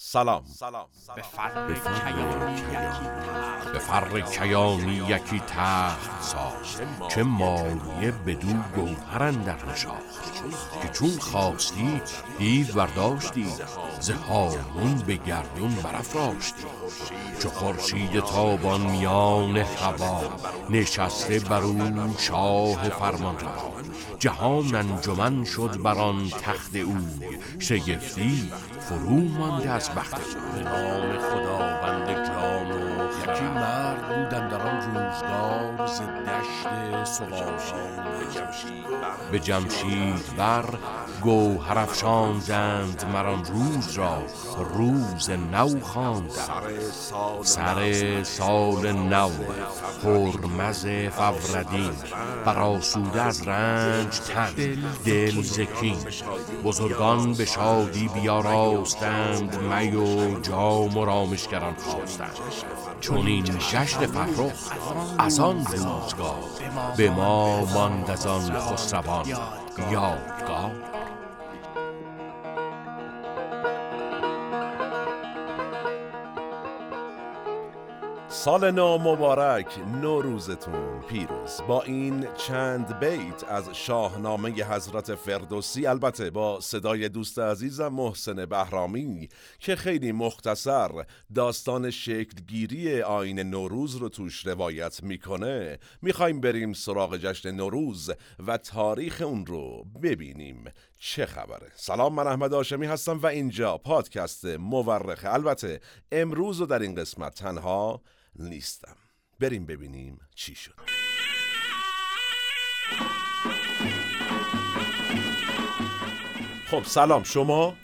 سلام. به فر کیانی یکی به فر کیانی یکی تخت ساخت چه مایه بدو گوهر اندر نشاخت. که چون خواستی دیو برداشتی. ز هامون به گردون برافراشتی. چو خورشید تابان میان هوا نشسته بر او شاه فرمان روا جهان انجمن شد بر آن تخت اوی. شگفتی فرو مانده از بخت خداوند مرد بودن در آن روزگار ز دشت سواران به جمشید بر گوهر افشاندند مران روز را روز نو خواندند. سر سال نو پرمز فوردین براسوده از رنج تن دل زکین بزرگان به شادی بیاراستند می و جام و رامشگران خواستند. چون این جشن فرخ از آن روزگار به ما ماند از آن خسروان یادگار. سال نو مبارک نوروزتون پیروز. با این چند بیت از شاهنامه حضرت فردوسی البته با صدای دوست عزیزم محسن بهرامی که خیلی مختصر داستان شکلگیری آین نوروز رو توش روایت می‌کنه می‌خوایم بریم سراغ جشن نوروز و تاریخ اون رو ببینیم. چه خبره؟ سلام من احمد آشمی هستم و اینجا پادکست مورخه البته امروز و در این قسمت تنها نیستم. بریم ببینیم چی شد. خب سلام. شما؟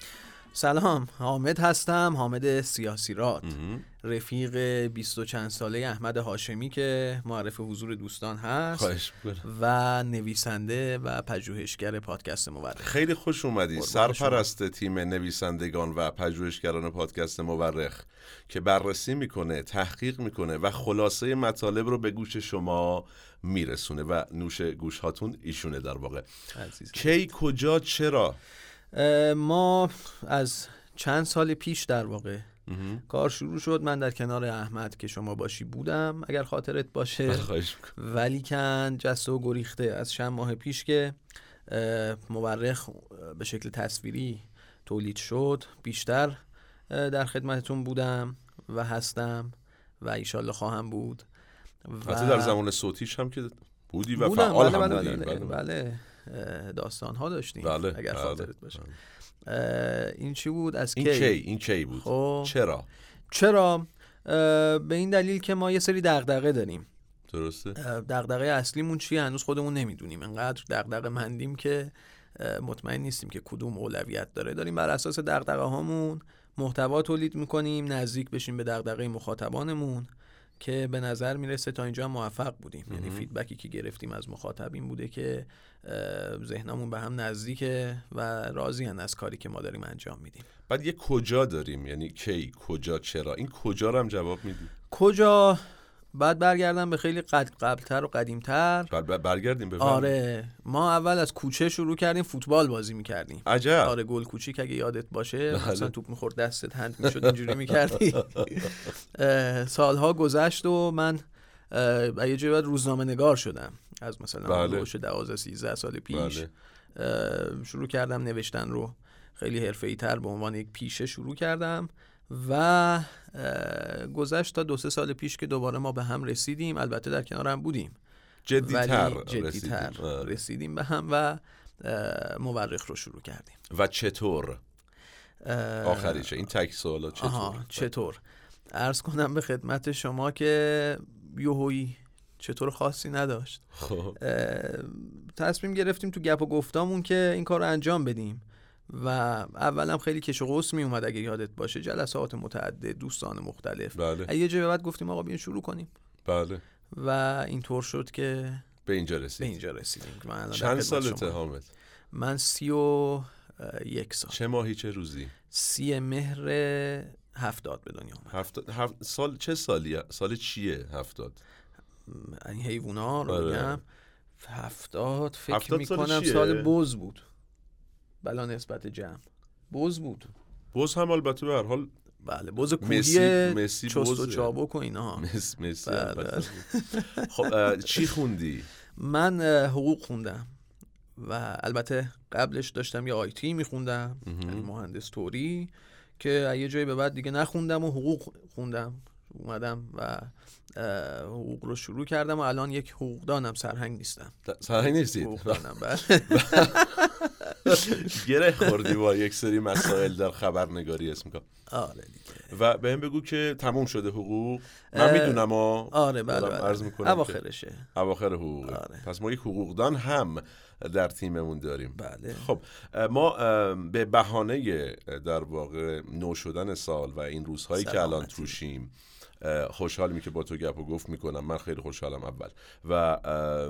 سلام. حامد هستم حامد سیاسی راد رفیق بیست و چند ساله احمد هاشمی که معرف حضور دوستان هست. و نویسنده و پژوهشگر پادکست مورخ. خیلی خوش اومدی. سرپرست تیم نویسندگان و پژوهشگران پادکست مورخ که بررسی می‌کنه تحقیق می‌کنه و خلاصه مطالب رو به گوش شما میرسونه و نوش گوش هاتون ایشونه در واقع. کی کجا چرا؟ ما از چند سال پیش در واقع کار شروع شد. من در کنار احمد که شما باشی بودم. اگر خاطرت باشه. ولی کن جسته و گریخته از چند ماه پیش که مورخ به شکل تصویری تولید شد. بیشتر در خدمتتون بودم و هستم و ایشالله خواهم بود. و حتی در زمان صوتیش هم که بودی و بودم. فعال بله هم بله بودی. بله, بله. بله. اه، داستان ها داشتیم بله، اگر بله، خاطرت باشه. بله. این چی بود؟ از این کی؟ این کی بود؟ خب. چرا؟ چرا؟ به این دلیل که ما یه سری دغدغه داریم. درسته. دغدغه اصلیمون چیه؟ هنوز خودمون نمی‌دونیم. انقدر دغدغه مندیم که مطمئن نیستیم که کدوم اولویت داره. داریم بر اساس دغدغه هامون محتوا تولید می‌کنیم نزدیک بشیم به دغدغه مخاطبانمون. که به نظر می‌رسه تا اینجا هم موفق بودیم. یعنی فیدبکی که گرفتیم از مخاطبین بوده که ذهنمون به هم نزدیکه و راضی از کاری که ما داریم انجام میدیم. بعد یه کجا داریم؟ یعنی کی کجا چرا؟ این کجا رو هم جواب میدی؟ کجا؟ بعد برگردم به خیلی قد قبلتر و قدیمتر بر بر- برگردیم به آره ما اول از کوچه شروع کردیم فوتبال بازی می‌کردیم عجب آره گل کوچیک اگه یادت باشه بله. مثلا توپ می‌خورد دستت هند می‌شد اینجوری می‌کردی سالها گذشت و من یه جایی بعد روزنامه نگار شدم از مثلا بله. بله. 12 13 سال پیش بله. شروع کردم نوشتن رو خیلی حرفه‌ای تر به عنوان یک پیشه شروع کردم و گذشت تا دو سه سال پیش که دوباره ما به هم رسیدیم. البته در کنار هم بودیم. جدیتر جدیتر رسیدیم. آره. رسیدیم به هم و مورخ رو شروع کردیم. و چطور؟ آخریشه این تک سوالا چطور؟ آها چطور؟ عرض کنم به خدمت شما که یوهویی چطور خاصی نداشت. خب. تصمیم گرفتیم تو گپ و گفتامون که این کار رو انجام بدیم. و اولم خیلی کش و قوس می اومد اگه یادت باشه. جلسات متعدد دوستان مختلف. بله. یه جای به بعد گفتیم آقا بیاین شروع کنیم. بله. و اینطور شد که به اینجا به رسید اینجا رسیدیم. من چند سالته شما. حامد من سی و یک سال. چه ماهی چه روزی؟ سی مهر هفتاد به دنیا اومد. هفتاد هفت سال چه سالی؟ سال چیه هفتاد؟ این حیوونا رو آره. بگم. هفتاد فکر هفتاد سال می‌کنم چیه؟ سال بز بود. بلا نسبت جمع. بز بود. بز هم البته به هر حال بله بز مسی- کوهی مسی چست و. چابک و اینها مس مسی بله، البته. خب چی خوندی؟ من حقوق خوندم و البته قبلش داشتم یه آیتی میخوندم یعنی مهندس توری که یه جایی به بعد دیگه نخوندم و حقوق خوندم. اومدم و حقوق رو شروع کردم و الان یک حقوقدانم سرهنگ نیستم. سرهنگ نیستید؟ حقوقدانم بله. گره خوردی با یک سری مسائل در خبرنگاری اسم کن. آره دیگه. و به هم بگو که تموم شده حقوق. من می‌دونم آره بله بله. عرض می‌کنم اواخرشه. اواخر حقوق. آره. پس ما یک حقوقدان هم در تیممون داریم. بله. خب ما به بهانه در واقع نو شدن سال و این روزهایی که الان. توشیم خوشحالیم که با تو گپ و گفت می‌کنم من خیلی خوشحالم اول. و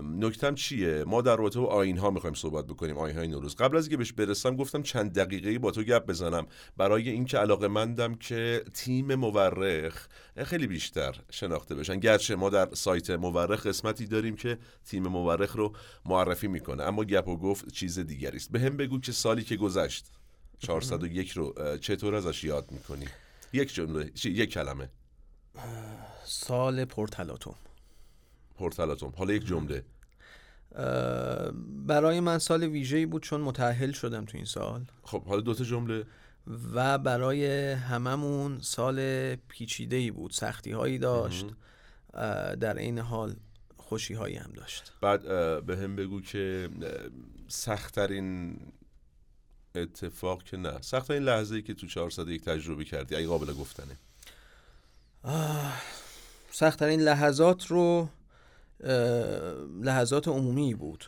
نکتم چیه؟ ما در رابطه با آین ها می‌خوایم صحبت بکنیم آین های نوروز. قبل از اینکه بهش برسم گفتم چند دقیقه با تو گپ بزنم. برای اینکه علاقه مندم که تیم مورخ خیلی بیشتر شناخته بشن. گرچه ما در سایت مورخ قسمتی داریم که تیم مورخ رو معرفی می‌کنه اما گپ و گفت چیز دیگری است. به هم بگو که سالی که گذشت 401 رو چطور ازش یاد می‌کنی یک جمله یک کلمه. سال پرتلاتوم پرتلاتوم حالا یک جمله. برای من سال ویژه‌ای بود چون متأهل شدم تو این سال. خب حالا دوتا جمله. و برای هممون سال پیچیده ای بود سختی هایی داشت در این حال خوشی هایی هم داشت. بعد به هم بگو که سختترین اتفاق که نه. سختترین لحظه ای که تو 401 تجربه کردی اگه قابل گفتنه. سختترین لحظات رو لحظات عمومی بود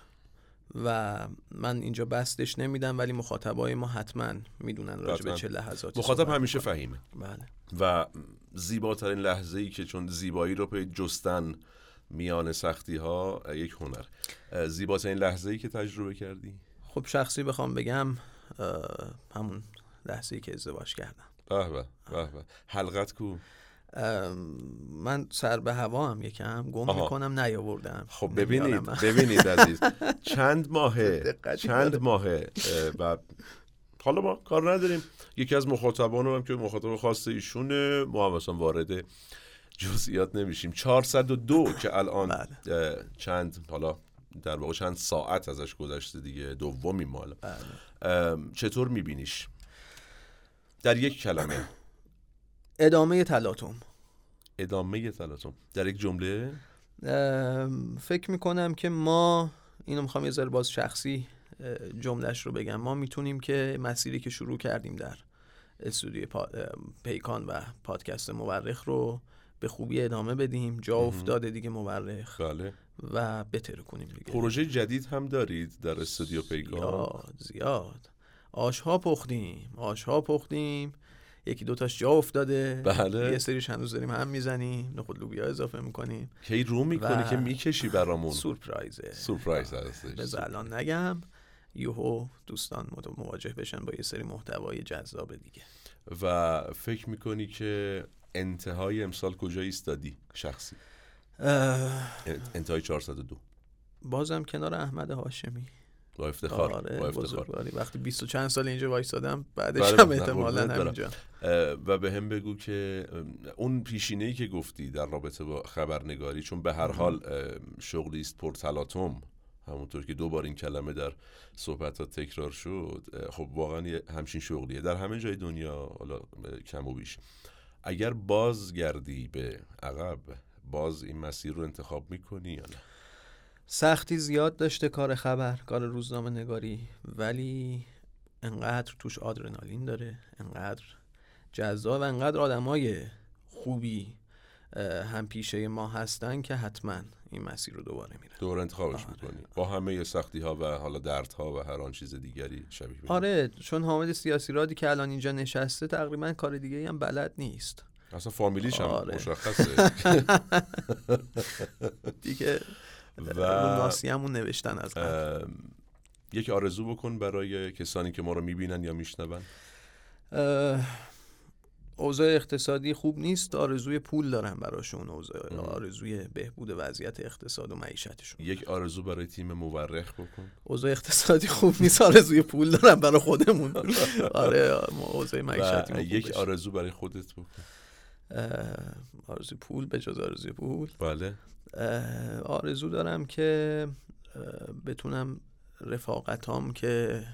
و من اینجا بستش نمیدم ولی مخاطبای ما حتما می‌دونن راجع به. چه لحظاتی مخاطب همیشه می‌کنم. فهیمه. بله. و زیباترین لحظه ای که چون زیبایی رو پی جستن میان سختی ها یک هنر. زیباترین لحظه ای که تجربه کردی؟ خب شخصی بخوام بگم همون لحظه ای که ازدواج کردم. به به. حلقت کو؟ من سر به هوا هم یکم گم آها. می‌کنم نیاوردم خب. ببینید ببینید عزیز چند ماهه چند. ماهه اه، و حالا ما کار نداریم یکی از مخاطبان هم که مخاطب خاص ایشونه ما هم اصلا وارد جزئیات نمیشیم 402 که الان بله. چند حالا در واقع چند ساعت ازش گذشته دیگه دومی مال بله. چطور میبینیش در یک کلمه ادامه تلاطم. ادامه تلاطم. در یک جمله؟ فکر می‌کنم که ما اینو می‌خوام یه ذره باز شخصی اه، جملش رو بگم. ما می‌تونیم که مسیری که شروع کردیم در استودیوی پا- پیکان و پادکست مورخ رو به خوبی ادامه بدیم. جا افتاده دیگه مورخ. بله. و بتر کنیم دیگه. پروژه جدید هم دارید در استودیو پیکان؟ زیاد زیاد. آشها پختیم آشها پختیم. یکی دوتاش جا افتاده. بله. یه سریش هنوز داریم هم می‌زنیم نخود لوبیا اضافه می‌کنیم. کی رو می‌کنی و که می‌کشی برامون. سورپرایزه. سورپرایز هستش. بذار الان نگم. یوهو دوستان مواجه بشن با یه سری محتوای جذاب دیگه. و فکر می‌کنی که انتهای امسال کجا ایستادی شخصی؟ اه، انتهای 402 بازم کنار احمد هاشمی. با افتخار آره با افتخار. وقتی 20 و چند سال اینجا وایسادم بعدش هم احتمالاً. همینجا. و به هم بگو که اون پیشینه‌ای که گفتی در رابطه با خبرنگاری چون به هر حال شغلی است پرتلاطم همونطور که دو بار این کلمه در صحبتات تکرار شد خب واقعا همچین شغلیه. در همه جای دنیا حالا کم و بیش. اگر بازگردی به عقب باز این مسیر رو انتخاب می‌کنی یا نه؟ سختی زیاد داشته کار خبر کار روزنامه نگاری ولی انقدر توش آدرنالین داره انقدر جذاب و انقدر آدمای خوبی هم پیشه ما هستن که حتما این مسیر رو دوباره میره دوباره انتخابش آره. می‌کنی با همه سختی ها و حالا دردها و هر آن چیز دیگری شبیه این. آره چون حامد سیاسی رادی که الان اینجا نشسته تقریبا کار دیگه هم بلد نیست اصلا فامیلیش هم آره. مشخصه دیگه و رو ناسیه‌مون نوشتن از قبل. یک آرزو بکن برای کسانی که ما رو می‌بینن یا میشنون. اوضاع اقتصادی خوب نیست آرزوی پول دارن براشون اوضاع آرزوی بهبود وضعیت اقتصاد و معیشتشون. یک آرزو برای تیم مورخ بکن. اوضاع اقتصادی خوب نیست آرزوی پول دارن برای خودمون. آره اوضاع معیشتی یک آرزو برای خودت بکن. آرزوی پول به جز آرزوی پول. بله. آرزو دارم که بتونم رفاقتام که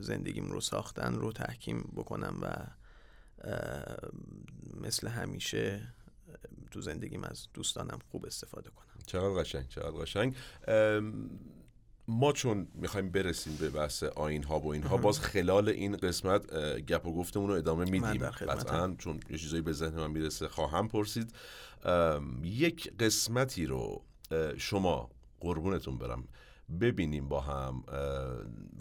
زندگیم رو ساختن رو تحکیم بکنم و مثل همیشه تو زندگیم از دوستانم خوب استفاده کنم. چقدر قشنگ چقدر قشنگ. ما چون می‌خوایم برسیم به بحث آین ها و اینها باز خلال این قسمت گپ و گفتمون رو ادامه میدیم. قطعا چون یه چیزایی به ذهن من می‌رسه خواهم پرسید. یک قسمتی رو شما قربونتون برم ببینیم با هم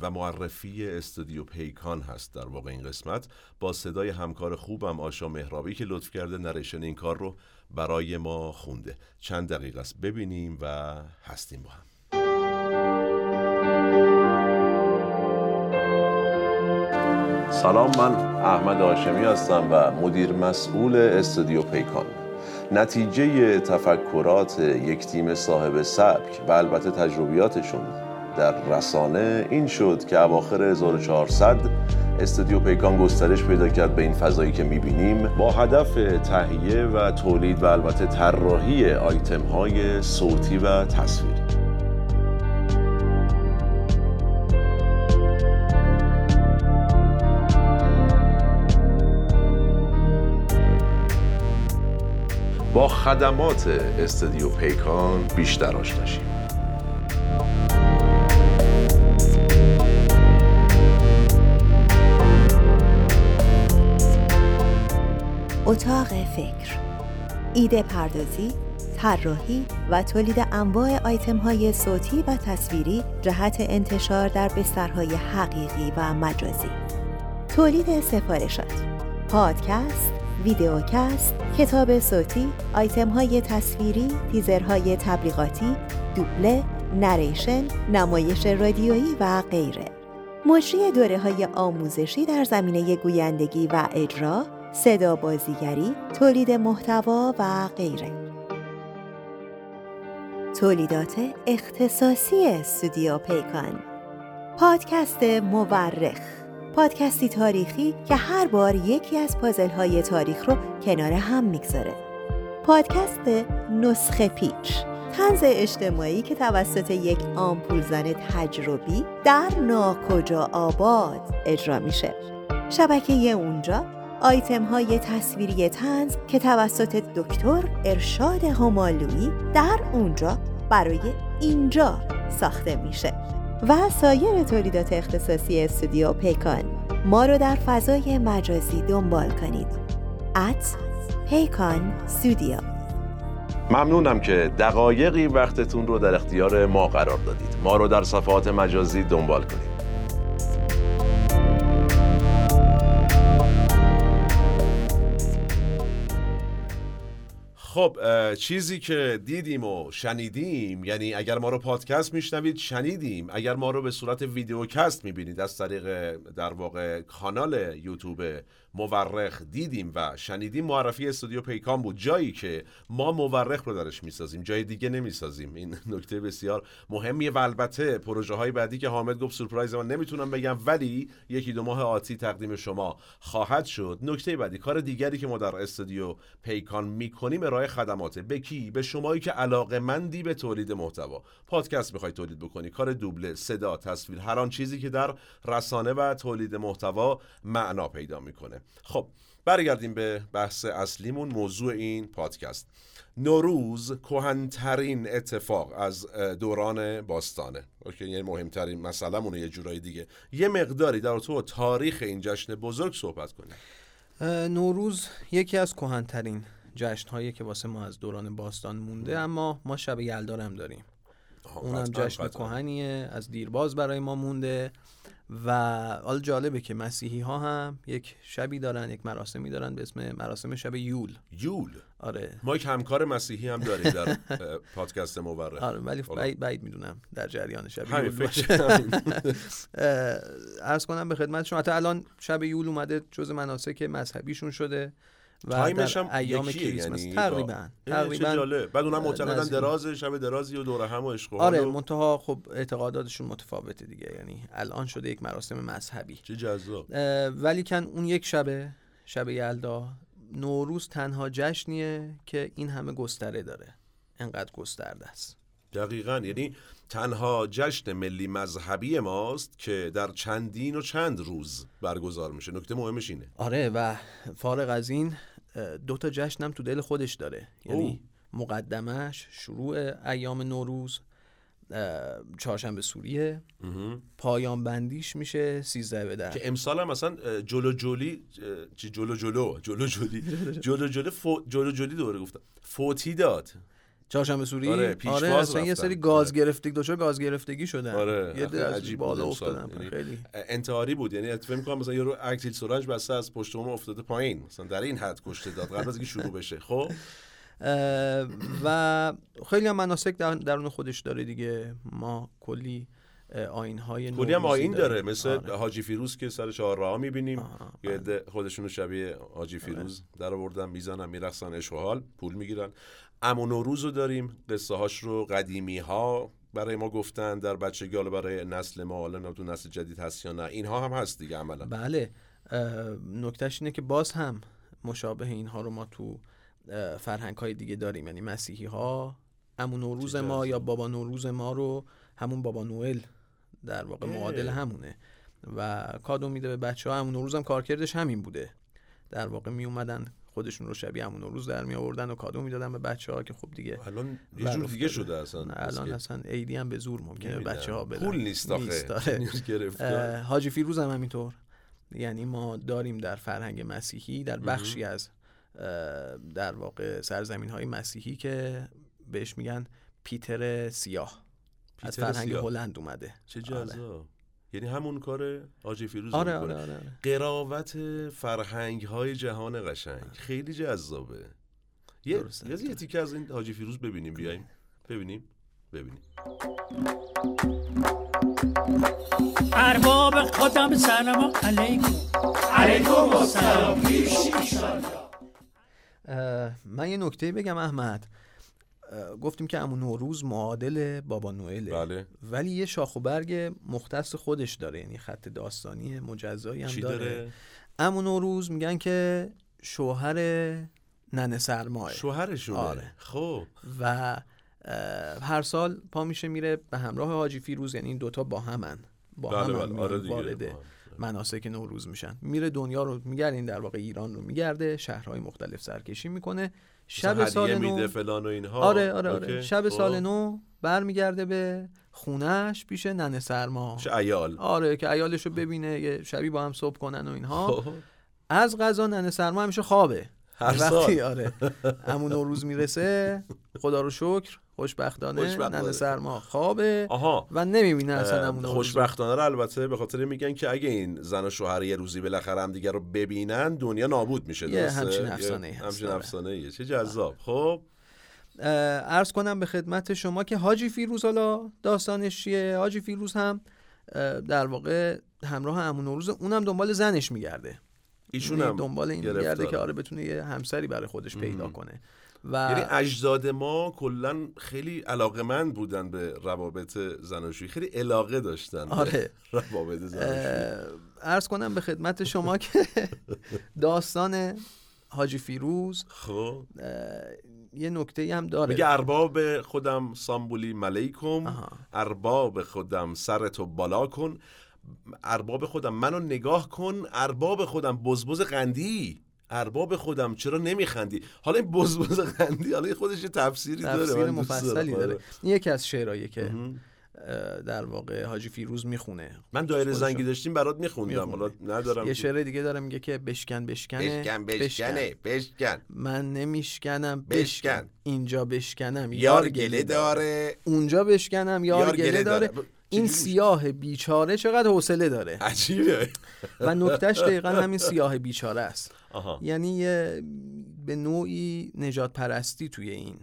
و معرفی استودیو پیکان هست در واقع این قسمت. با صدای همکار خوبم آشا مهرابی که لطف کرده نریشن این کار رو برای ما خونده. چند دقیقه است ببینیم و هستیم با هم. سلام من احمد هاشمی هستم و مدیر مسئول استودیو پیکان. نتیجه تفکرات یک تیم صاحب سبک و البته تجربیاتشون در رسانه این شد که اواخر 1400 استودیو پیکان گسترش پیدا کرد به این فضایی که می‌بینیم با هدف تهیه و تولید و البته طراحی آیتم های صوتی و تصویری. با خدمات استودیو پیکان بیشتر آشنا شیم. اتاق فکر ایده پردازی طراحی و تولید انواع آیتم های صوتی و تصویری جهت انتشار در بسترهای حقیقی و مجازی. تولید سفارشات پادکست ویدیوکست کتاب صوتی آیتم های تصویری تیزرهای تبلیغاتی دوبله نریشن نمایش رادیویی و غیره. مجری دوره های آموزشی در زمینه گویندگی و اجرا صدا بازیگری، تولید محتوا و غیره. تولیدات اختصاصی استودیو پیکان. پادکست مورخ. پادکستی تاریخی که هر بار یکی از پازل های تاریخ رو کنار هم می‌گذاره. پادکست نسخه پیچ. تنز اجتماعی که توسط یک آمپولزن تجربی در ناکجا آباد اجرا میشه. شبکه اونجا آیتم های تصویری تنز که توسط دکتر ارشاد همالویی در اونجا برای اینجا ساخته میشه. و سایر تولیدات اختصاصی استودیو پیکان. ما رو در فضای مجازی دنبال کنید. ات پیکان استودیو ممنونم که دقایقی وقتتون رو در اختیار ما قرار دادید. ما رو در صفحات مجازی دنبال کنید. خب چیزی که دیدیم و شنیدیم یعنی اگر ما رو پادکست میشنوید شنیدیم. اگر ما رو به صورت ویدیوکست می‌بینید از طریق در واقع کانال یوتیوب مورخ دیدیم و شنیدیم معرفی استودیو پیکان بود. جایی که ما مورخ رو درش می‌سازیم جای دیگه نمی‌سازیم. این نکته بسیار مهمیه و البته پروژه های بعدی که حامد گفت سورپرایز من نمی‌تونم بگم ولی یکی دو ماه آتی تقدیم شما خواهد شد. نکته بعدی کار دیگری که ما در استودیو پیکان می‌کنیم ارائه خدماته. به کی؟ به شمایی که علاقه مندی به تولید محتوا. پادکست می‌خوای تولید بکنی کار دوبله صدا تصویر هر آن چیزی که در رسانه و تولید محتوا معنا پیدا می‌کنه. خب برگردیم به بحث اصلیمون موضوع این پادکست. نوروز کهنترین اتفاق از دوران باستانه. اوکی یعنی مهمترین مسئله مونه یه جورایی دیگه. یه مقداری در تو تاریخ این جشن بزرگ صحبت کنیم. نوروز یکی از کهن‌ترین جشن‌هایی که واسه ما از دوران باستان مونده اما ما شب یلدا رو هم داریم اونم جشن. کهنیه از دیرباز برای ما مونده. و حالا جالبه که مسیحی ها هم یک شبی دارن یک مراسمی دارن به اسم مراسم شب یول. یول؟ آره. ما یک همکار مسیحی هم داریم در پادکست مورخ. آره ولی حالا. بعید, بعید می‌دونم در جریان شب یول باشه. عرض کنم به خدمت شما حتی الان شب یول اومده جز مناسک مذهبیشون شده. و تایمش در هم ایام کریسمس. یعنی تقریبا تقریبا جالب بعد اونم معتقدن. دراز شب درازی و دور هم و عشق و آره و- منتها خب اعتقاداتشون متفاوته دیگه یعنی الان شده یک مراسم مذهبی. چه جذاب. ولی کن اون یک شبه شب یلدا نوروز تنها جشنیه که این همه گستره داره. انقدر گسترده است. دقیقا. یعنی تنها جشن ملی مذهبی ماست که در چندین و چند روز برگزار میشه. نکته مهمش اینه. آره و فارغ از این اه، دو تا جشن هم تو دل خودش داره. یعنی مقدمش شروع ایام نوروز چهارشنبه سوریه. پایان بندیش میشه سیزده به در که امسال هم مثلا جلو جولی جلو جلو جلو جولی. جلو جلو جلو جولی دوره گفتم. فوتی داد. چهارشنبه سوری؟ آره، آره, اصلا یه. سری گاز آره. گرفتگی دچار گاز گرفتگی شدن. آره یه در از عجیب بالا. افتادن. یعنی خیلی. انتحاری بود. یعنی فکر می‌کنم مثلا یارو اکتیل سرنج بسته از پشت بوم افتاده پایین. مثلا در این حد کشته داد. قبل از اینکه شروع بشه. خب؟ و خیلی هم مناسک در درون خودش داره دیگه. ما کلی آین های کلی هم آین داره. مثل آره. حاجی فیروز که سر چهار راه می‌بینیم. یه عده خودشونو شبیه حاجی فیروز در آوردن می‌زنن میرقصن عشق و حال پول می‌گیرن. امون و روز رو داریم. قصه هاش رو قدیمی ها برای ما گفتن در بچگی حالا برای نسل ما حالا تو نسل جدید هست یا نه. اینها هم هست دیگه عملا. بله. نکتهش اینه که باز هم مشابه اینها رو ما تو فرهنگ های دیگه داریم. یعنی مسیحی ها امون نوروز ما. یا بابا نوروز ما رو همون بابا نوئل در واقع. معادل همونه. و کادو میده به بچه ها امون نوروز هم کارکردش همین بوده. در واقع می اومدن خودشون رو شبیه امون نوروز در می آوردن و کادو می‌دادن به بچه ها که خب دیگه الان یه جور دیگه. شده اصلا الان اصلا عیدی هم به زور ممکنه. بچه ها بدن. پول نیست آخه. حاجی فیروز هم همینطور. یعنی ما داریم در فرهنگ مسیحی در بخشی از در واقع سرزمین های مسیحی که بهش میگن پیتر سیاه. از پیتر فرهنگ سیاه. هلند اومده. چه آره. جذاب. یعنی همون کار حاجی فیروز رو آره می‌کنه. آره آره, آره. قراوت فرهنگ های جهان قشنگ. خیلی جذابه. یه. یه, تیکه از این حاجی فیروز ببینیم بیایم. ببینیم. ببینیم. ارباب خودم سلام علیکم. علیکم السلام. اه، من یه نکته بگم احمد. گفتیم که امون نوروز معادل بابا نوئله. بله. ولی یه شاخ و برگ مختص خودش داره یعنی خط داستانی مجزایی هم داره. داره؟ امون نوروز میگن که شوهر ننه سرماه شوهرشونه آره. خب. و هر سال پا میشه میره به همراه حاجی فیروز یعنی این دوتا با همن. با بله هم بله. آره وارد. مناسک نوروز میشن. میره دنیا رو میگردین در واقع ایران رو میگرده شهرهای مختلف سرکشی می‌کنه. شب سال نو. میده فلان و اینها. آره آره آره. اوکی. شب خب. سال نو برمیگرده به خونش پیش ننه سرما. ایال آره که عیالش رو ببینه یه شبی با هم صبح کنن و اینها. خب. از غذا ننه سرما همیشه خوابه. هر وقتی آره. همون نوروز می‌رسه خدا رو شکر. خوشبختانه خوشبختانه. ننه سرما خوابه آها و نمی‌بینه اصلا همون. خوشبختانه رو البته به خاطر میگن که اگه این زن و شوهر یه روزی بالاخره هم دیگه رو ببینن دنیا نابود میشه یه درسته؟ همچین هست، همچین آره. افسانه‌ایه چه جذاب خب عرض کنم به خدمت شما که حاجی فیروز حالا داستانش چیه حاجی فیروز هم در واقع همراه امون نوروز اونم دنبال زنش میگرده ایشون یعنی هم دنبال این. میگرده که آره بتونه یه همسری برای خودش پیدا کنه و یعنی اجداد ما کلا خیلی علاقمند بودن به روابط زناشویی. خیلی علاقه داشتن به آره. روابط زناشویی. عرض کنم به خدمت شما که داستان حاجی فیروز خب. یه نکته هم داره. میگه ارباب خودم سامبولی ملیکم آها. ارباب خودم سرتو بالا کن ارباب خودم منو نگاه کن ارباب خودم بزبز قندی. ارباب خودم چرا نمیخندی؟ حالا این بزبز قندی حالا این خودش یه تفسیری داره تفسیر دوست مفصلی دارم. داره. این یکی از شعرهایی که در واقع حاجی فیروز می‌خونه. من دایره. زنگی داشتیم برات میخوندم. حالا ندارم یه شعر دیگه داره میگه که بشکن بشکنه بشکن بشکنه بشکن. من نمیشکنم بشکن. بشکن. اینجا بشکنم یار گله داره. اونجا بشکنم یار, گله, داره, این سیاه بیچاره چقدر حوصله داره؟ عجیبه. و نکتهش دقیقا همین سیاه بیچاره است. آها. یعنی یه به نوعی نجات پرستی توی این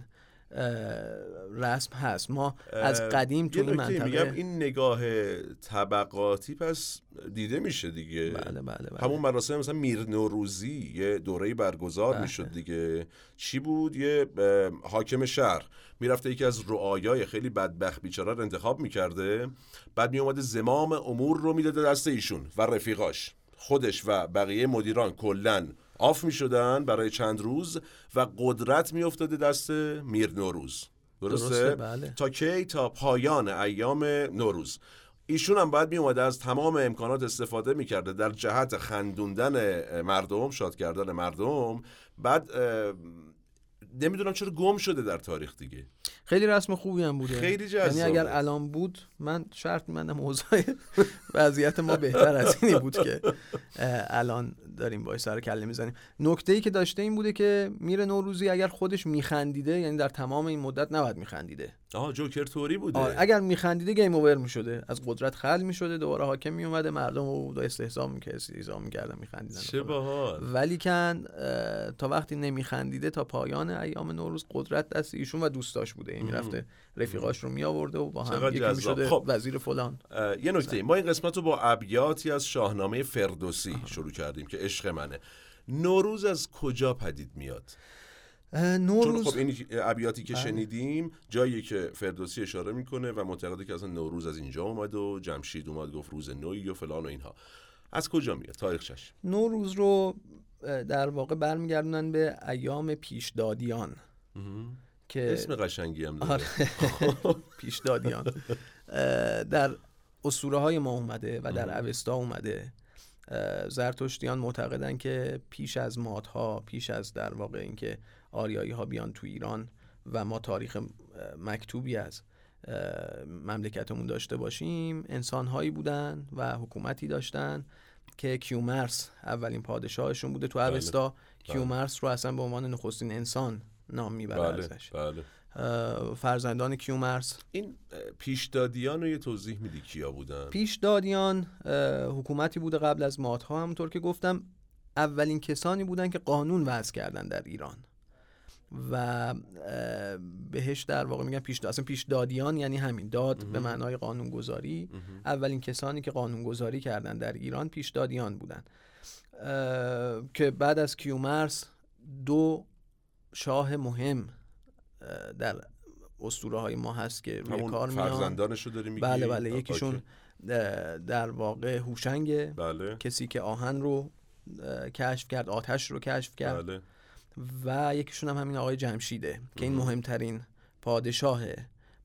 رسم هست. ما از قدیم تو این نکته میگم منطقه این نگاه طبقاتی پس دیده میشه دیگه. بله بله بله. همون مراسم مثلا میر نوروزی یه دوره برگزار بله. می‌شد دیگه. چی بود؟ یه حاکم شهر می‌رفته یکی از رعایای خیلی بدبخت بیچاره رو انتخاب می‌کرده بعد میومده زمام امور رو می‌داده دست ایشون و رفیقاش خودش و بقیه مدیران کلا. آف می‌شدن برای چند روز و قدرت میافتاده دست میر نوروز. درسته؟ درسته، بله. تا کی؟ تا پایان ایام نوروز. ایشون هم باید می اومده از تمام امکانات استفاده می‌کرده. در جهت خندوندن مردم شاد کردن مردم بعد نمی‌دونم چرا گم شده در تاریخ دیگه. خیلی رسم خوبی هم بوده. خیلی یعنی جذابه. اگر الان بود من شرط می‌بندم اوضاع وضعیت ما بهتر از اینی بود که الان داریم باش سر کله می‌زنیم. نکته ای که داشته این بوده که میره نوروزی اگر خودش میخندیده یعنی در تمام این مدت نباید میخندیده. آها جوکر توری بوده. آره اگر میخندیده گیم اوور می‌شده. از قدرت خل می‌شده دوباره حاکم میومده مردم رو استهزا می‌کرد می‌کردن میخندیدن. چه باحال. ولی کن تا وقتی نمیخندیده تا پایان ایام نوروز قدرت دست ایشون و دوستاش بوده این می‌رفته رفیقاش رو میآورده و با هم یکی. می‌شده خب. وزیر فلان. یه نکته ما این قسمت رو با ابیاتی از شاهنامه فردوسی شروع کردیم که عشق منه. نوروز از کجا پدید میاد؟ اه، چون نوروز خب این ابیاتی که شنیدیم جایی که فردوسی اشاره می‌کنه و معتقده که اصلا نوروز از اینجا اومد و جمشید اومد گفت روز نوی و فلان و اینها. از کجا میاد؟ تاریخش نوروز رو در واقع برمیگردونن به ایام پیشدادیان. که اسم قشنگی هم داره. آره. پیشدادیان در اسطوره های ما اومده و در اوستا اومده. زرتشتیان معتقدن که پیش از مادها پیش از در واقع اینکه آریایی ها بیان تو ایران و ما تاریخ مکتوبی از مملکتمون داشته باشیم انسان هایی بودن و حکومتی داشتن که کیومرس اولین پادشاهشون بوده تو اوستا. کیومرس رو اصلا به عنوان نخستین انسان نام می‌بره بله ازش. بله. فرزندان کیومرس این پیشدادیان رو یه توضیح میدی کیا بودن؟ پیشدادیان حکومتی بوده قبل از مادها همونطور که گفتم اولین کسانی بودن که قانون وضع کردن در ایران. و بهش در واقع میگن پیش اصلا پیشدادیان یعنی همین. داد به معنای قانونگذاری. اولین کسانی که قانونگذاری کردن در ایران پیشدادیان بودن. که بعد از کیومرس دو شاه مهم در اسطوره های ما هست که روی کار میان. فرزندانش رو داری میگی؟ بله بله. یکیشون در واقع هوشنگ بله. کسی که آهن رو کشف کرد آتش رو کشف کرد. بله. و یکیشون هم همین آقای جمشیده که این مهمترین پادشاه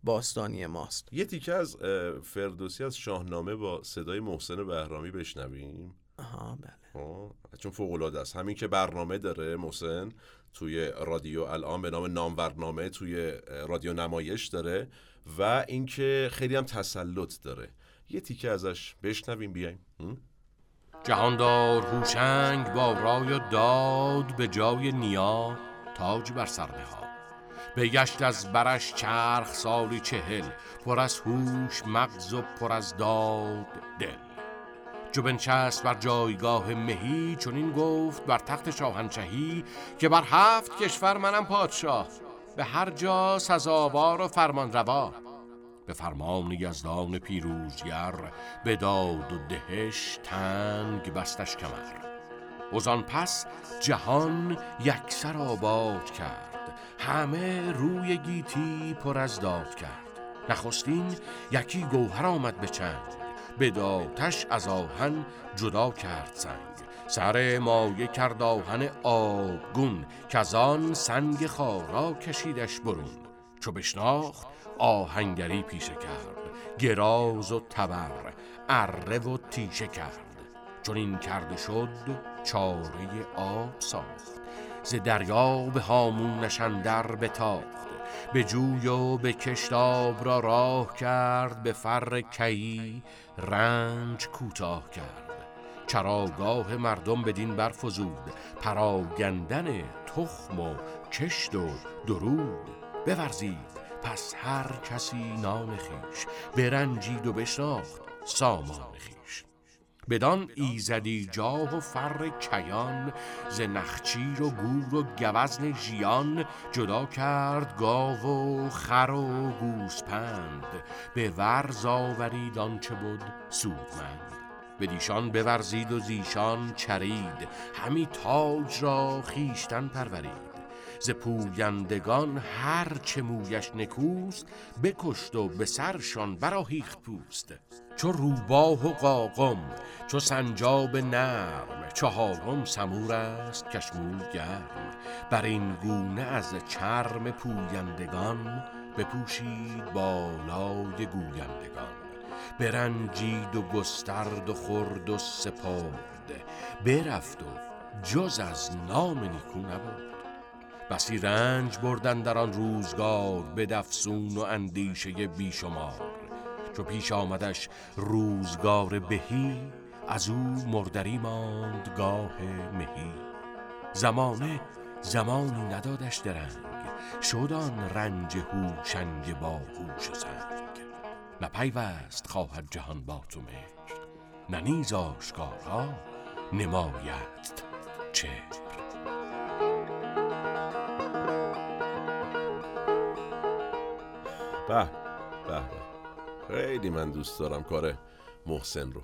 باستانی ماست. یه تیکه از فردوسی از شاهنامه با صدای محسن بهرامی بشنویم. آها بله. آه، چون فوق العاده است. همین که برنامه داره محسن توی رادیو الان به نام نامورنامه توی رادیو نمایش داره و اینکه خیلی هم تسلط داره. یه تیکه ازش بشنویم بیایم؟ جهاندار هوشنگ با رای و داد به جای نیا تاج بر سر نهاد. بگشت از برش چرخ سالی چهل پر از هوش مغز و پر از داد دل. چو بنشست بر جایگاه مهی چون این گفت بر تخت شاهنشهی که بر هفت کشور منم پادشاه. به هر جا سزاوار و فرمان روا به فرمان یزدان پیروزگر به داد و دهش تنگ بستش کمر. وزان پس جهان یکسر آباد کرد. همه روی گیتی پر از داد کرد. نخستین یکی گوهر آمد به چنگ. به داتش از آهن جدا کرد سنگ. سر مایه کرد آهن آبگون آن سنگ خارا کشیدش برون. چو بشناخت آهنگری پیشه کرد. گراز و تبر اره و تیشه کرد. چون این کرده شد چاره آب ساخت. ز دریا به هامونش اندر بتاخت. به جوی و به کشت آب را راه کرد به فر کی رنج کوتاه کرد. چراگاه مردم بدین برفزود پراگندن تخم و کشت و درود بورزید. پس هر کسی نام خیش برنجید و بشناخت سامان خیش بدان ایزدی جاه و فر کیان ز نخچیر و گور و گوزن ژیان جدا کرد گاو و خر و گوسپند. به ورز آورید آنچه بود سودمند. بدیشان بورزید و زیشان چرید. همی تاج را خیشتن پرورید. ز پویندگان هر چه مویش نکوست بکشت و به سرشان براهیخت پوست. چو روباه و قاقم چو سنجاب نرم. چهارم سمور است کشمول گرم. بر این گونه از چرم پویندگان بپوشید بالای گویندگان. برنجید و گسترد و خورد و سپرد. برفت و جز از نام نیکو نبود بسی رنج بردن در آن روزگار به دفسون و اندیشه بیشمار. چو پیش آمدش روزگار بهی از او مردری ماند گاه مهی. زمانه زمانی ندادش درنگ شد آن رنج هوشنگ با هوش و سنگ. نه پیوست خواهد جهان با تو مهر نه نیز آشکارا نماید چهر. به به. خیلی من دوست دارم کار محسن رو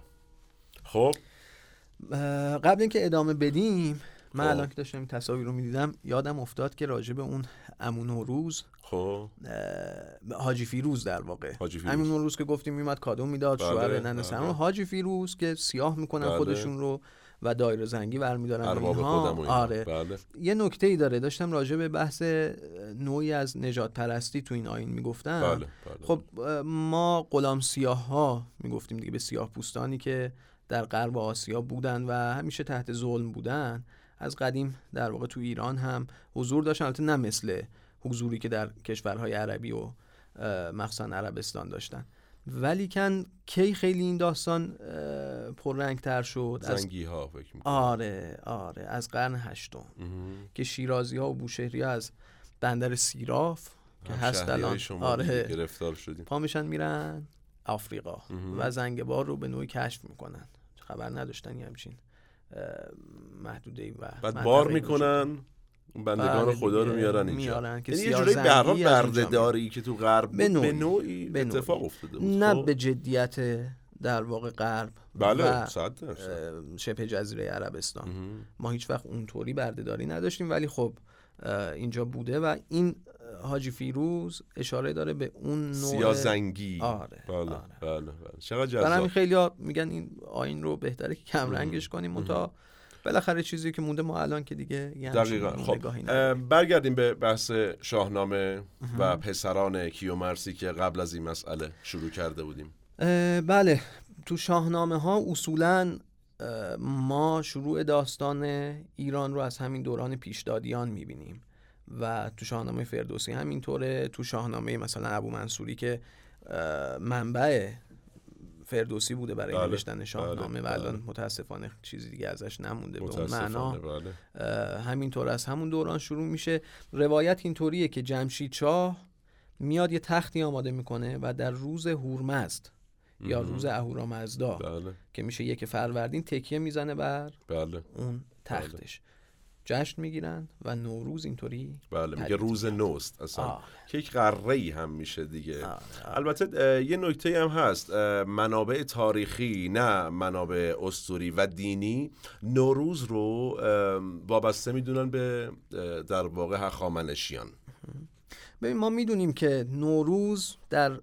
خب قبل اینکه ادامه بدیم من خب. الان که داشتم این تصاویر رو می‌دیدم یادم افتاد که راجع به اون امون نوروز خب اه، حاجی فیروز در واقع حاجی فیروز. نوروز که گفتیم میومد کادو می‌داد بله، شوهر ننه بله. سما حاجی فیروز که سیاه می‌کنن بله. خودشون رو و دایره زنگی برمیدارن ارباب. خودم. آره. بله. یه نکته ای داره داشتم راجع به بحث نوعی از نجات پرستی تو این آین می‌گفتم. بله بله. خب ما غلام سیاه ها می‌گفتیم دیگه به سیاه پوستانی که در غرب آسیا بودن و همیشه تحت ظلم بودن. از قدیم در واقع تو ایران هم حضور داشتن. البته نه مثل حضوری که در کشورهای عربی و مخصوصا عربستان داشتن. ولیکن کی خیلی این داستان پررنگتر شد؟ زنگی ها فکر می‌کنم آره آره. از قرن هشتم. که شیرازی ها و بوشهری ها از بندر سیراف که هست الان. آره. گرفتار شدیم پا میشن میرن آفریقا. و زنگبار رو به نوعی کشف می‌کنن. خبر نداشتن یه همچین محدوده و بعد بار می‌کنن. بندگان خدا رو میارن اینجا میارن که یعنی یه جورایی به بردهداری که تو غرب به به نوعی. به نوعی. اتفاق افتاده بود نه خب؟ به جدیت در واقع غرب بله صد شبه جزیره عربستان مهم. ما هیچ وقت اونطوری بردهداری نداشتیم ولی خب اینجا بوده و این حاجی فیروز اشاره داره به اون نوع سیاه زنگی آره، بله آره. بله بله چقدر جذاب خیلی میگن این آین رو بهتره که کم رنگش کنیم منتها بالاخره چیزی که مونده ما الان که دیگه یه همچین دقیقا. خب. برگردیم به بحث شاهنامه و پسران کیومرسی که قبل از این مسئله شروع کرده بودیم. بله تو شاهنامه ها اصولا ما شروع داستان ایران رو از همین دوران پیشدادیان می‌بینیم و تو شاهنامه فردوسی همینطوره. تو شاهنامه مثلا ابو منصوری که منبع فردوسی بوده برای بله، نوشتن شاهنامه بله، و الان بله. متاسفانه چیزی دیگه ازش نمونده. به اون معنا بله. همینطور از همون دوران شروع میشه. روایت اینطوریه که جمشید شاه میاد یه تختی آماده می‌کنه و در روز هورمزد یا روز اهورامزدا بله. که میشه یک فروردین تکیه می‌زنه بر بله. اون تختش. جشن می‌گیرن و نوروز اینطوری بله میگه روز. نوست اصلا. آره. که یک قره ای هم میشه دیگه. آره، البته یه نکته هم هست. منابع تاریخی نه منابع استوری و دینی. نوروز رو وابسته می‌دونن به در واقع هخامنشیان. ببین ما می‌دونیم که نوروز در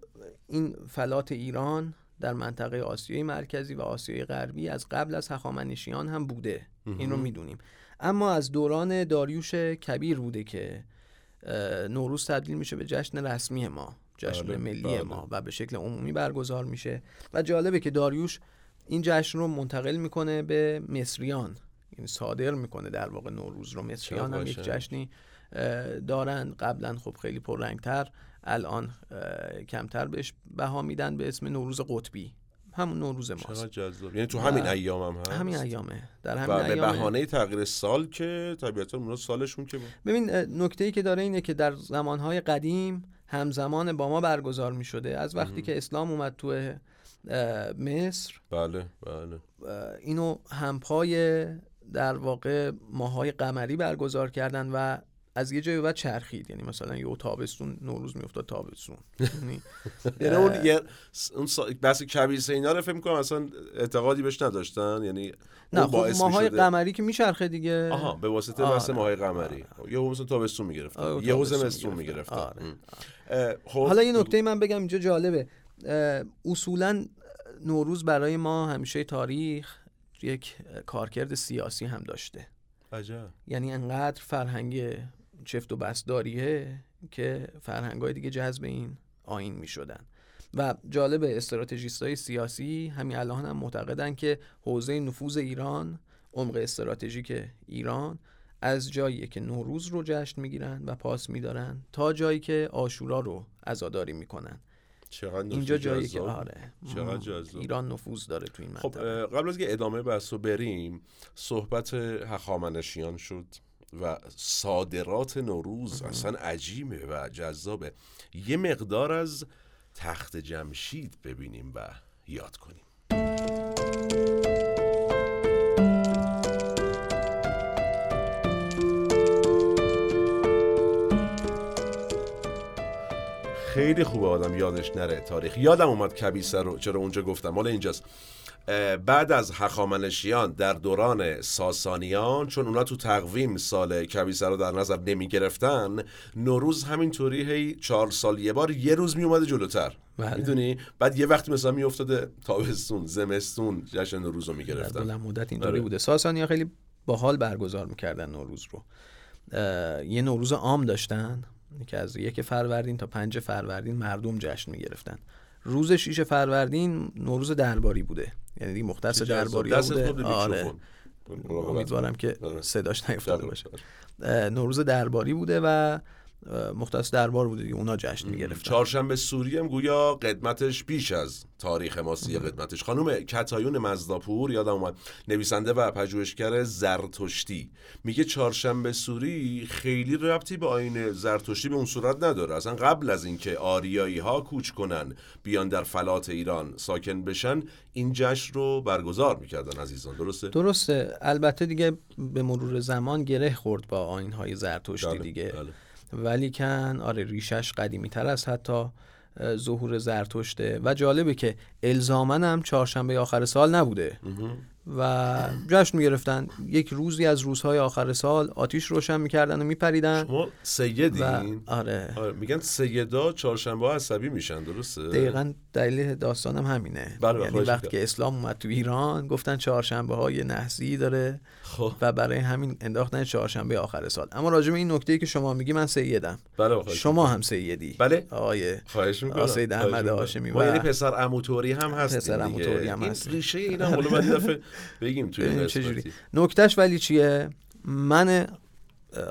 این فلات ایران در منطقه آسیای مرکزی و آسیای غربی از قبل از هخامنشیان هم بوده. این رو می‌دونیم. اما از دوران داریوش کبیر بوده که نوروز تبدیل میشه به جشن رسمی ما جشن بله، ملی بله. ما و به شکل عمومی برگزار میشه و جالبه که داریوش این جشن رو منتقل می‌کنه به مصریان یعنی صادر می‌کنه در واقع نوروز رو مصریان هم یک. جشنی دارن قبلا خب خیلی پررنگتر الان کمتر بهش بها میدن به اسم نوروز قطبی همون نوروز چقدر ماست. جذاب. یعنی تو همین ایام هم هست؟ همین ایامه. در همین و به بهانه تغییر سال که طبیعتا اونا سالشون که ببین نکته ای که داره اینه که در زمانهای قدیم همزمان با ما برگزار می شده از وقتی که اسلام اومد تو مصر بله بله. اینو همپای در واقع ماهای قمری برگزار کردن و از یه جایی به بعد چرخید. یعنی مثلا یه تابستون نوروز میافتاد تابستون. یعنی یعنی اون یه اون. بحث کبیسه اینا رو فکر می‌کنم اصلا اعتقادی بهش نداشتن. یعنی نه خب ماهای قمری که میچرخه دیگه. آها به واسطه آره. بحث ماهای قمری. یه هم مثلا تابستون می‌گرفتن. آره، یه زمستون می‌گرفتن. آره. خب. حالا یه نکته من بگم اینجا جالبه. اصولا نوروز برای ما همیشه تاریخ یک کارکرد سیاسی هم داشته. عجب. یعنی انقدر فرهنگ چفت و بسداریه که فرهنگ های دیگه جذب این آین می شدن و جالب استراتژیست های سیاسی همین الان هم معتقدن که حوزه نفوذ ایران عمق استراتژیک ایران از جایی که نوروز رو جشن می‌گیرن و پاس میدارن تا جایی که آشورا رو عزاداری می‌کنن. اینجا جایی که. آره. ایران نفوذ داره تو این خب منطقه. اه، قبل از که ادامه بحث رو بریم صحبت هخامنشیان شد. و صادرات نوروز اصلا عجیبه و جذابه. یه مقدار از تخت جمشید ببینیم و یاد کنیم. خیلی خوبه آدم یادش نره تاریخ. یادم اومد کبیسه رو چرا اونجا گفتم. مال اینجاست. بعد از هخامنشیان در دوران ساسانیان چون اونا تو تقویم سال کبیسه رو در نظر نمی گرفتن نوروز همینطوری هی چهار سال یه بار یه روز می اومده جلوتر. بله. می‌دونی؟ بعد یه وقتی مثلا می افتاده تابستون زمستون جشن نوروز رو می در گرفتن بلند مدت اینطوری آره. بوده. ساسانی ها خیلی باحال برگزار می‌کردن نوروز رو. یه نوروز عام داشتن که از یک فروردین تا پنج فروردین مردم جشن می‌گرفتن. روز شیش فروردین نوروز درباری بوده یعنی دیگه مختص درباری بوده آره. امیدوارم که. صداش نیفتاده. باشه نوروز درباری بوده و مختص دربار بوده دیگه اونا جشن می‌گرفتن. چهارشنبه سوری هم گویا قدمتش بیش از تاریخ ماسی قدمتش. خانم کتایون مزداپور یادم اومد نویسنده و پژوهشگر زرتشتی. میگه چهارشنبه سوری خیلی ربطی به آین زرتشتی به اون صورت نداره. اصلا قبل از اینکه آریایی ها کوچ کنن بیان در فلات ایران ساکن بشن این جشن رو برگزار می‌کردن عزیزان. درسته؟ درسته. البته دیگه به مرور زمان گره خورد با آینهای زرتشتی بله، دیگه. بله. ولی کن آره ریشش قدیمی تر از حتی ظهور زرتشته. و جالبه که الزامن هم چهارشنبه آخر سال نبوده. و جشن می‌گرفتن. یک روزی از روزهای آخر سال آتیش روشن می‌کردن و میپریدن. شما سیدین؟ و آره. آره، میگن سیدا چهارشنبه ها عصبی میشن درسته؟ دقیقا دلیل داستانم همینه. بله، یعنی خواهش وقتی. که اسلام اومد تو ایران گفتن چهارشنبه های نحسی داره. خب و برای همین انداختن چهارشنبه آخر سال اما راجع به این نکته که شما میگی من سیدم بله شما هم سیدی بله. آقای خواهش می‌کنم خواهش احمد. هاشمی ما یعنی پسر عموتوری هم هستیم پسر. عموتوری هم این هستیم. ریشه این هم حالا بعد دفعه بگیم توی قسمتی. چجوری نکتهش ولی چیه من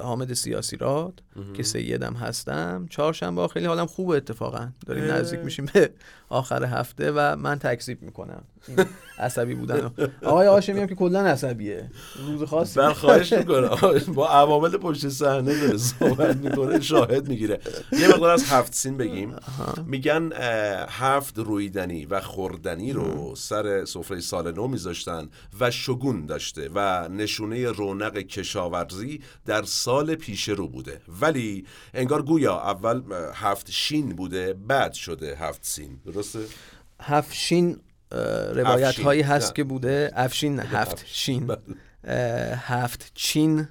حامد سیاسی راد که سیدم هستم چهارشنبه ها خیلی حالم خوبه اتفاقا داریم. نزدیک میشیم به آخر هفته و من تکذیب می‌کنم. این عصبی بودن. آقای هاشمی هم که کلا عصبیه. روز خاصی. من خواهش می‌کنم. با عوامل پشت صحنه داره صحبت می‌کنه شاهد می‌گیره. یه مقدار از هفت سین بگیم. میگن هفت رویدنی و خوردنی رو سر سفره سال نو میذاشتن و شگون داشته و نشونه رونق کشاورزی در سال پیش رو بوده. ولی انگار گویا اول هفت شین بوده بعد شده هفت سین. درسته؟ هفشین روایت. هایی هست نه. که بوده افشین هفت. شین بله. هفت چین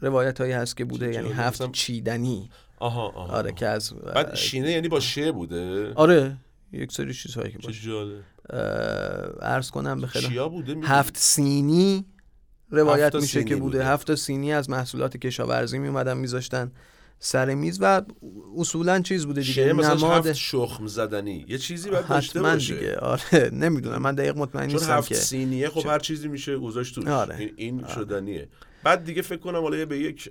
روایت هایی هست که بوده یعنی. هفت مثلا- چیدنی آها آها آره که از بعد شینه یعنی با شه بوده آره یک سری چیزهایی که باشه عرض کنم به بوده می‌دونی؟ هفت سینی روایت میشه که بوده بوده. هفت سینی از محصولات کشاورزی میومدن میذاشتن سر میز و اصولا چیز بوده دیگه مثلا نماد هفت شخم زدنی. یه چیزی باید داشته باشه. دیگه. آره نمی‌دونم. من دقیق مطمئن چون نیستم هفت که سینیه خب هر چیزی میشه گذاشت توش. آره. این, این شدنیه. بعد دیگه فکر کنم حالا به یک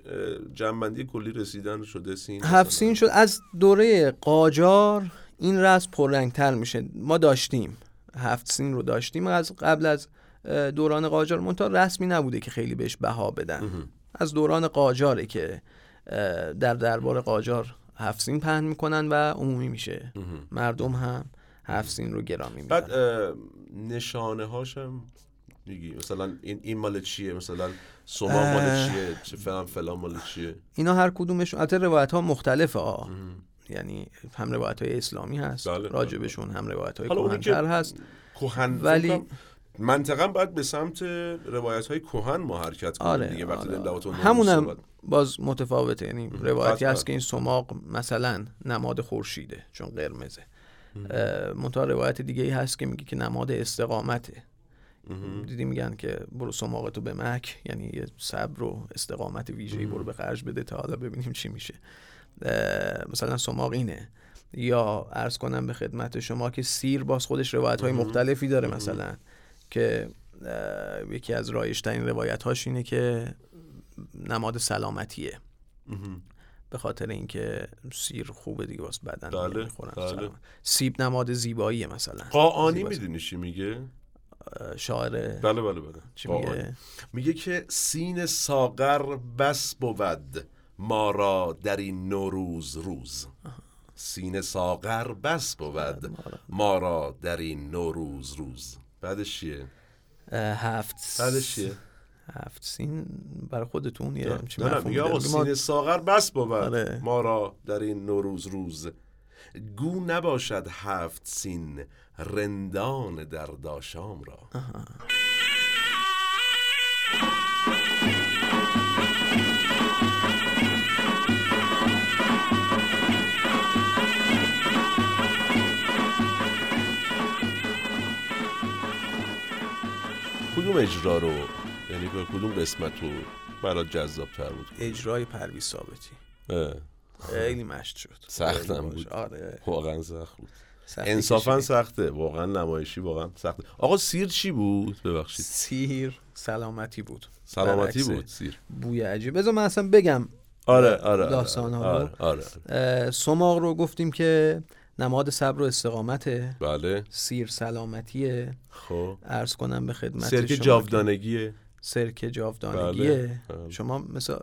جنبندی کلی رسیدن شده سین هفت. سین شد. از دوره قاجار این رسم پررنگتر میشه. ما داشتیم. هفت سین رو داشتیم. از قبل از دوران قاجار. منتها رسمی نبوده که خیلی بهش بها بدن. از دوران قاجاره که در دربار قاجار هفت سین پهن می‌کنن و عمومی میشه. مردم هم هفت سین رو گرامی بعد میدن. اه، نشانه هاشم میگی. مثلا این این مال چیه؟ مثلا سوما مال. چیه؟ چه فلان فلان مال چیه؟ اینا هر کدومش البته روایت ها مختلفه ها یعنی هم روایت های اسلامی هست بله، بله. راجبشون هم روایت های کهن‌تر هست. کهن ولی- ولی منطقا باید به سمت روایت های کهن ما حرکت کنیم آره, دیگه وقتی آره. نوروز همونم. باز متفاوته یعنی روایتی. هست که این سماق مثلا نماد خورشیده چون قرمزه. منتها روایت دیگه ای هست که میگه که نماد استقامته. دیدی میگن که برو سماقتو به مک یعنی یه صبر و استقامت ویژه‌ای برو به خرج بده تا حالا ببینیم چی میشه. مثلا سماق اینه. یا عرض کنم به خدمت شما که سیر باز خودش روایت های مختلفی داره مثلا. که یکی از رایشترین روایت هاش اینه که نماد سلامتیه. به خاطر اینکه سیر خوبه دیگه واسه بدن بله، می‌خورن بله. سلامت. سیب نماد زیباییه مثلا. قاعانی. می‌دونی چی میگه؟ شاعر بله بله بله. چی. میگه؟ میگه که سین ساغر بس بود ما را در این نوروز روز. سین ساغر بس بود ما را در این نوروز روز. بعدش چیه؟ هفت بعدش چیه؟ هفت سین برای خودتون یه همچین نه نه آقا. ما- سین ساغر بس بود آره. ما را در این نوروز روز گو نباشد هفت سین رندان در داشام را کدوم اجرا رو؟ یعنی کدوم قسمت رو برات جذاب تر بود؟ اجرای پرویز ثابتی. خیلی مشت شد. سختم. بود. آره. واقعا سخت بود. انصافا. سخته. واقعا نمایشی واقعا سخته. آقا سیر چی بود؟ ببخشید. سیر سلامتی بود. سلامتی بود سیر. بوی عجیب. بذار من اصلا بگم آره آره آره داستان‌ها رو. آره, آره. اه، سماق رو گفتیم که نماد صبر و استقامته بله. سیر سلامتیه. خب. عرض کنم به خدمت سرک جاودانگیه. سرک جاودانگیه. بله. شما مثل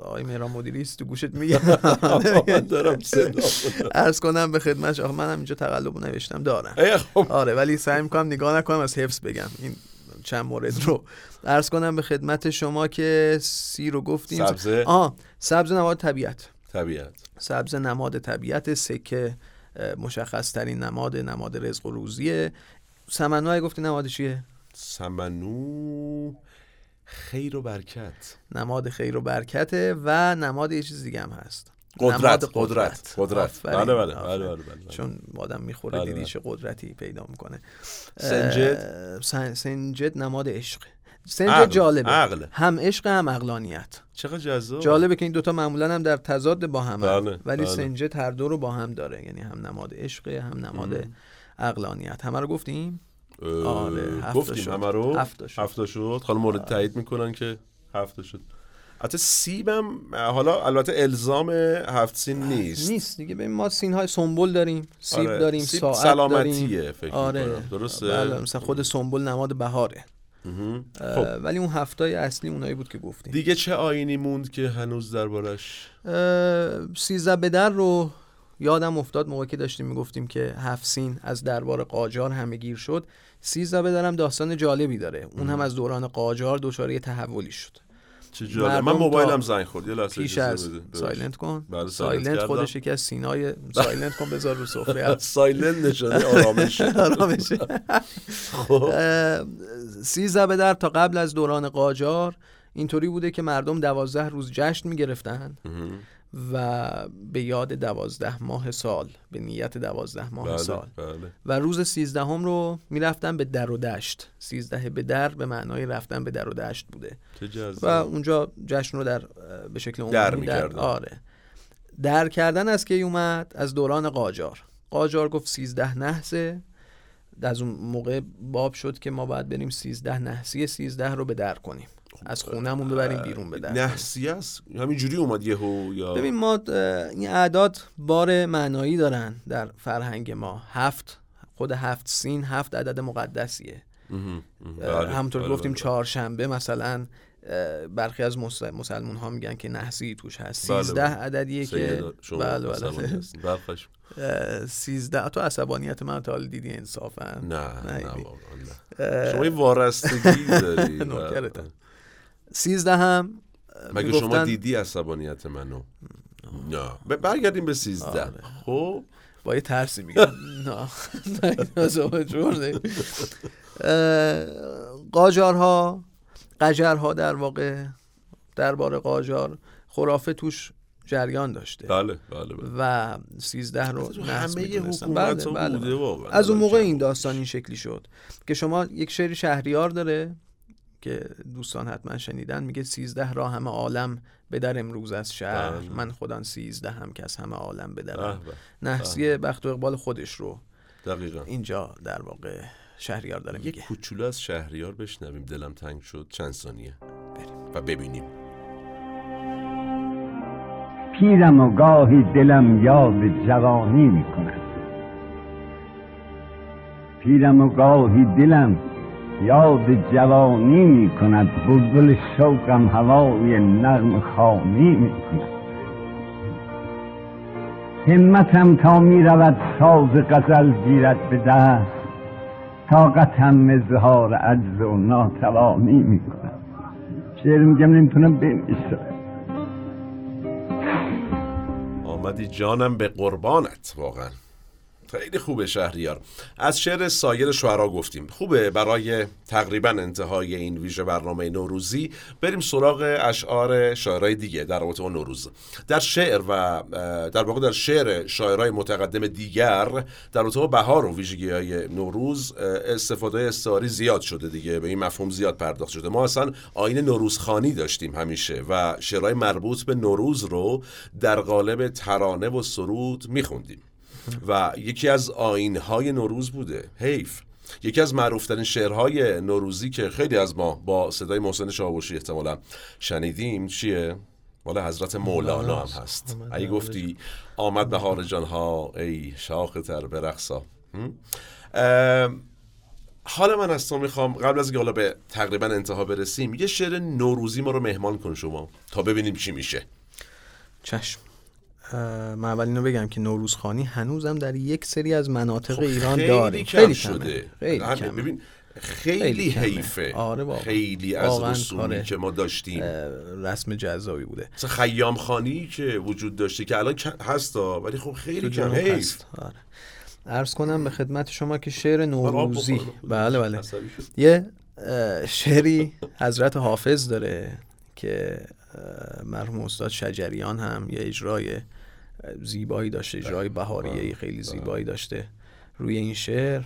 آقای مهران مدیری است تو گوشت میگه. دارم صدا عرض کنم به خدمت شما. منم اینجا تقلب نوشتم دارم. خب. آره ولی سعی می‌کنم نگاه نکنم از حفظ بگم. این چند مورد رو. عرض کنم به خدمت شما که سی رو گفتیم. سبزه؟ آه سبز نماد طبیعت. طبیعت. سبز نماد طبیعت سکه مشخص ترین نماد نماد رزق و روزیه. سمنوه گفتی نماد چیه؟ سمنو خیر و برکت. نماد خیر و برکته و نماد یه چیز دیگه هم هست. قدرت نماد قدرت. قدرت آفرین، بله بله. بله بله بله. چون آدم می‌خوره بله، دیدی بله. چه قدرتی پیدا می‌کنه. سنجد؟ سنجد نماد عشق. سنجد عقل، جالبه. عقل. هم عشق هم عقلانیت. چقدر جذاب. جالبه که این دوتا معمولا هم در تضاد با هم بله، ولی بله. سنجد هر دو رو با هم داره. یعنی هم نماد عشق هم نماد عقلانیت. همه رو گفتیم؟ آره، گفتیم. شد. همه رو؟ هفت تا شد. حالا مورد تایید می‌کنن که هفت شد. حتی سیبم حالا البته الزام هفت سین نیست. نیست دیگه. ببین ما سین های سنبل داریم. سیب آره، داریم سیب ساعت سلامتیه داریم. فکر آره. درسته؟ بله مثلا خود سنبل نماد بهاره. خب. ولی اون هفتای اصلی اونایی بود که گفتیم. دیگه چه آینی موند که هنوز دربارش؟ سیزده به در رو یادم افتاد موقعی که داشتیم می‌گفتیم که هفت سین از دربار قاجار همه گیر شد. سیزده به درم داستان جالبی داره. اون هم از دوران قاجار دچار یه تحولی شد. چه جالب. من موبایلم زنگ خورد. یه لحظه پیش از. silent کن. بله، silent. خودش یکی از سینای silent کن بذار رو سفره. silent نشانه آرامش. آرامشه خب. سیزده به در تا قبل از دوران قاجار اینطوری بوده که مردم دوازده روز جشن می‌گرفتن. و به یاد دوازده ماه سال به نیت دوازده ماه بله سال. بله. و روز سیزدهم رو می‌رفتن به در و دشت. سیزده به در به معنای رفتن به در و دشت بوده. و جذاب اون جشن رو در به شکل در عمومی در می‌کردن. آره. در کردن از کی اومد؟ از دوران قاجار. قاجار گفت سیزده نحسه. از اون موقع باب شد که ما باید بریم سیزده نحسی سیزده رو به در کنیم. از خونهمون ببریم بیرون کنیم. نحسی است همین جوری اومد یهو یا ببین ما این اعداد بار معنایی دارن در فرهنگ ما هفت خود هفت سین هفت عدد مقدسیه بله، همونطور بله، گفتیم بله. چهارشنبه مثلا برخی از مس- مسلمون ها میگن که نحسی توش هست بله، 13 بله. عددیه که بله بله هستین. برخش. اه، 13 تو عصبانیت من تا حالا دیدی انصافا نه نه. شما یه وارستگی داری نوکرتم. 13 هم مگه شما دیدی عصبانیت منو؟ نه. ب- برگردیم به سیزده. آره. خب با یه ترسی میگم. نه. نه جور قاجارها قجرها در واقع درباره قاجار خرافه توش جریان داشته. بله بله بله. و سیزده رو تو نحس همه. حکومت بله، بله، بوده بله. واقعا. از اون موقع. این داستان این شکلی شد که شما یک شعری شهریار داره که دوستان حتما شنیدن میگه سیزده را همه عالم به در امروز از شهر. بله. من خودم سیزده هم که از همه عالم به درم. به. نحسی بخت و اقبال خودش رو دقیقا. اینجا در واقع شهریار داره یه میگه. کوچولو از شهریار بشنویم. دلم تنگ شد. چند ثانیه. بریم. و ببینیم. پیرم و گاهی دلم یاد جوانی می کند پیرم و گاهی دلم یاد جوانی می کند بلبل شوقم هوای نرم خانی می کند همتم تا می رود ساز غزل گیرد به دست. طاقتم اظهار عجز و ناتوانی می کند شعر میگم نمی‌تونم بنویسم. آمدی جانم به قربانت واقعا. خیلی خوبه شهریار. از شعر سایر شعرا گفتیم. خوبه برای تقریبا انتهای این ویژه برنامه نوروزی بریم سراغ اشعار شاعرای دیگه در رابطه با نوروز. در شعر و در واقع در شعر شاعرای متقدم دیگر در رابطه با بهار و ویژگی های نوروز استفاده استعاری زیاد شده دیگه. به این مفهوم زیاد پرداخت شده. ما اصلا آین نوروزخانی داشتیم همیشه و شعرهای مربوط به نوروز رو در قالب ترانه و سرود میخوندیم. و یکی از آینهای نوروز بوده. حیف. یکی از معروفترین شعرهای نوروزی که خیلی از ما با صدای محسن شاوشی احتمالا شنیدیم چیه؟ مال حضرت مولانا هم هست. ای گفتی آمد بهار جانها ای شاخ تر برقصا. حالا من از تو می‌خوام قبل از اینکه حالا به تقریبا انتها برسیم یه شعر نوروزی ما رو مهمان کن شما تا ببینیم چی میشه. چشم. من اول اینو بگم که نوروزخانی هنوزم در یک سری از مناطق ایران خیلی داریم کم خیلی شده. خیلی کمه. ببین خیلی, خیلی. حیفه آره واقعا. خیلی از رسومی. که ما داشتیم رسم جذابی بوده مثلا خیام خانی که وجود داشته که الان کم- هستا ولی خب خیلی کم حیف هست. آره. عرض کنم به خدمت شما که شعر نوروزی. بله بله. یه شعری حضرت حافظ داره که مرحوم استاد شجریان هم یه اجرای زیبایی داشته اجرای بهاریه خیلی زیبایی داشته روی این شعر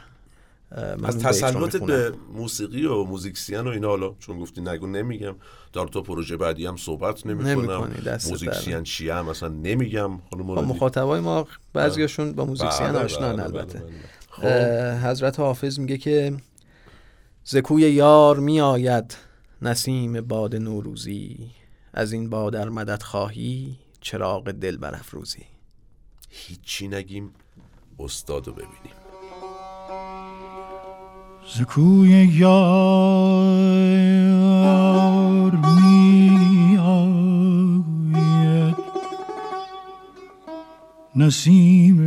از تسلط. به موسیقی و موزیکسین و اینا حالا چون گفتی نگو نمیگم در تو پروژه بعدی هم صحبت نمی کنم نمی‌کنی، دست موزیکسین در. چیه هم اصلا نمیگم خانم با مرادی. مخاطبای ما بعضیاشون با موزیکسین بله، آشنان بله، البته بله، بله. خب حضرت حافظ میگه که زکوی یار میآید نسیم باد نوروزی از این باد ار مدد خواهی چراغ دل برافروزی. هیچی نگیم استادو ببینیم. زکوی یار می آید نسیم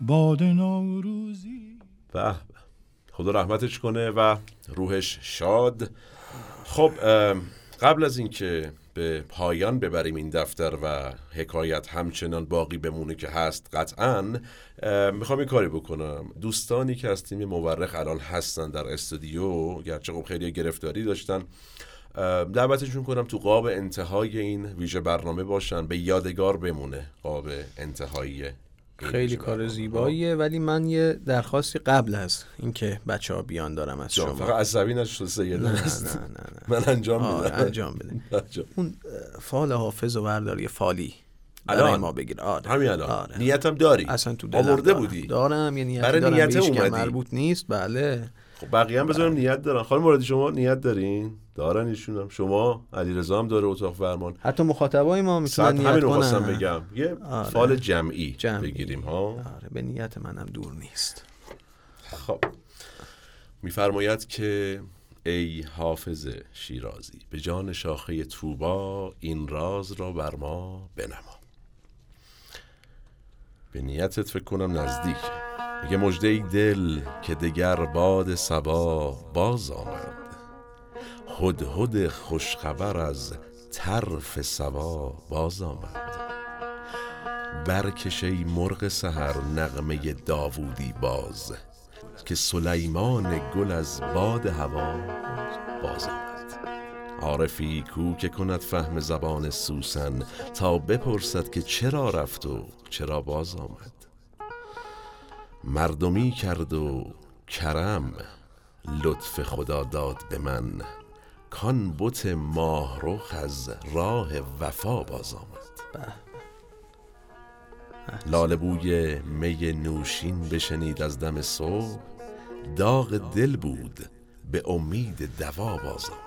باد نوروزی. به به. خدا رحمتش کنه و روحش شاد. خب قبل از اینکه به پایان ببریم این دفتر و حکایت همچنان باقی بمونه که هست قطعا. ام، می‌خوام این کاری بکنم. دوستانی که از تیم مورخ الان هستن در استودیو گرچه خب خیلی گرفتاری داشتن دعوتشون کنم تو قاب انتهای این ویژه برنامه باشن به یادگار بمونه قاب انتهایی خیلی کار. زیباییه ولی من یه درخواستی قبل از اینکه بچه ها بیان دارم از شما فقط عصبی نشد سیده نه. نه نه نه من انجام میدم انجام بده انجام. اون فال حافظ و برداری فالی الان؟ ما بگیر آره همین الان آره. نیتم داری اصلا تو دلم آورده دارم. بودی دارم یه نیتی برای دارم نیت اومدی؟ مربوط نیست بله خب بقیه هم بذارم نیت دارن. خانم مرادی شما نیت دارین؟ دارن ایشون هم شما علیرضا هم داره اتاق فرمان. حتی مخاطبای ما می‌تونن نیت همین رو خواستم بگم. یه آره. فال جمعی, جمعی. بگیریم ها؟ آره به نیت منم دور نیست. خب. میفرماید که ای حافظ شیرازی به جان شاخه توبا این راز را بر ما بنما. به نیتت فکر کنم نزدیک. میگه مجده ای دل که دگر باد سبا باز آمد. هدهد خوشخبر از طرف سبا باز آمد. برکش ای مرغ سحر نغمه داوودی باز که سلیمان گل از باد هوا باز آمد. عارفی کو که کند فهم زبان سوسن تا بپرسد که چرا رفت و چرا باز آمد. مردمی کرد و کرم لطف خدا داد به من. کان بت ماهرخ از راه وفا باز آمد. لاله بوی می نوشین بشنید از دم صبح. داغ دل بود به امید دوا باز آمد.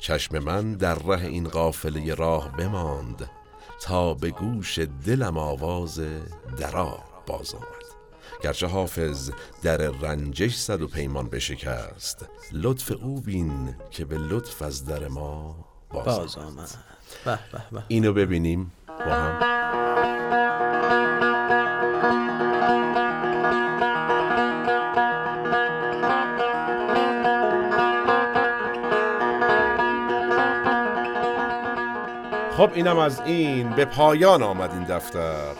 چشم من در ره این قافله راه بماند تا به گوش دلم آواز درا باز آمد. گرچه حافظ در رنجش صد و پیمان بشکست لطف او بین که به لطف از در ما باز, باز آمد. آمد. به به به. اینو ببینیم با هم. خب اینم از این به پایان آمد این دفتر.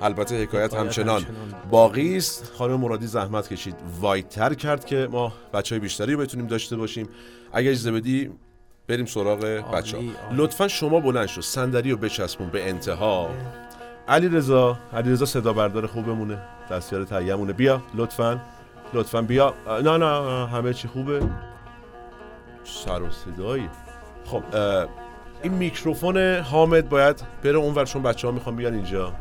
البته حکایت همچنان. باقی است. خانم مرادی زحمت کشید. وایتر کرد که ما بچه های بیشتری بتونیم داشته باشیم. اگه اجازه بدی بریم سراغ بچه ها. لطفا شما بلند شو. صندلی رو بچسبون به انتها. علی رضا علی رضا صدا بردار خوبمونه. دستیار تهیه‌مونه. بیا لطفا. لطفا بیا. نه نه همه چی خوبه. سر و صدایی. خب این میکروفون حامد باید بره اونور چون بچه ها می‌خوان بیان اینجا.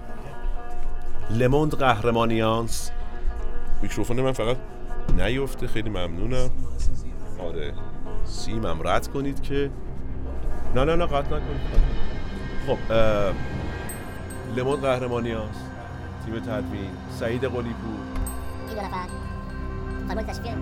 لموند قهرمانیانس. میکروفون من فقط نیفته خیلی ممنونم. آره سیمم رد کنید که نه نه نه قطع نکنید. خب اه، لموند قهرمانیانس. تیم تدوین. سعید قلیپور. این دو نفر. اینجا تشویق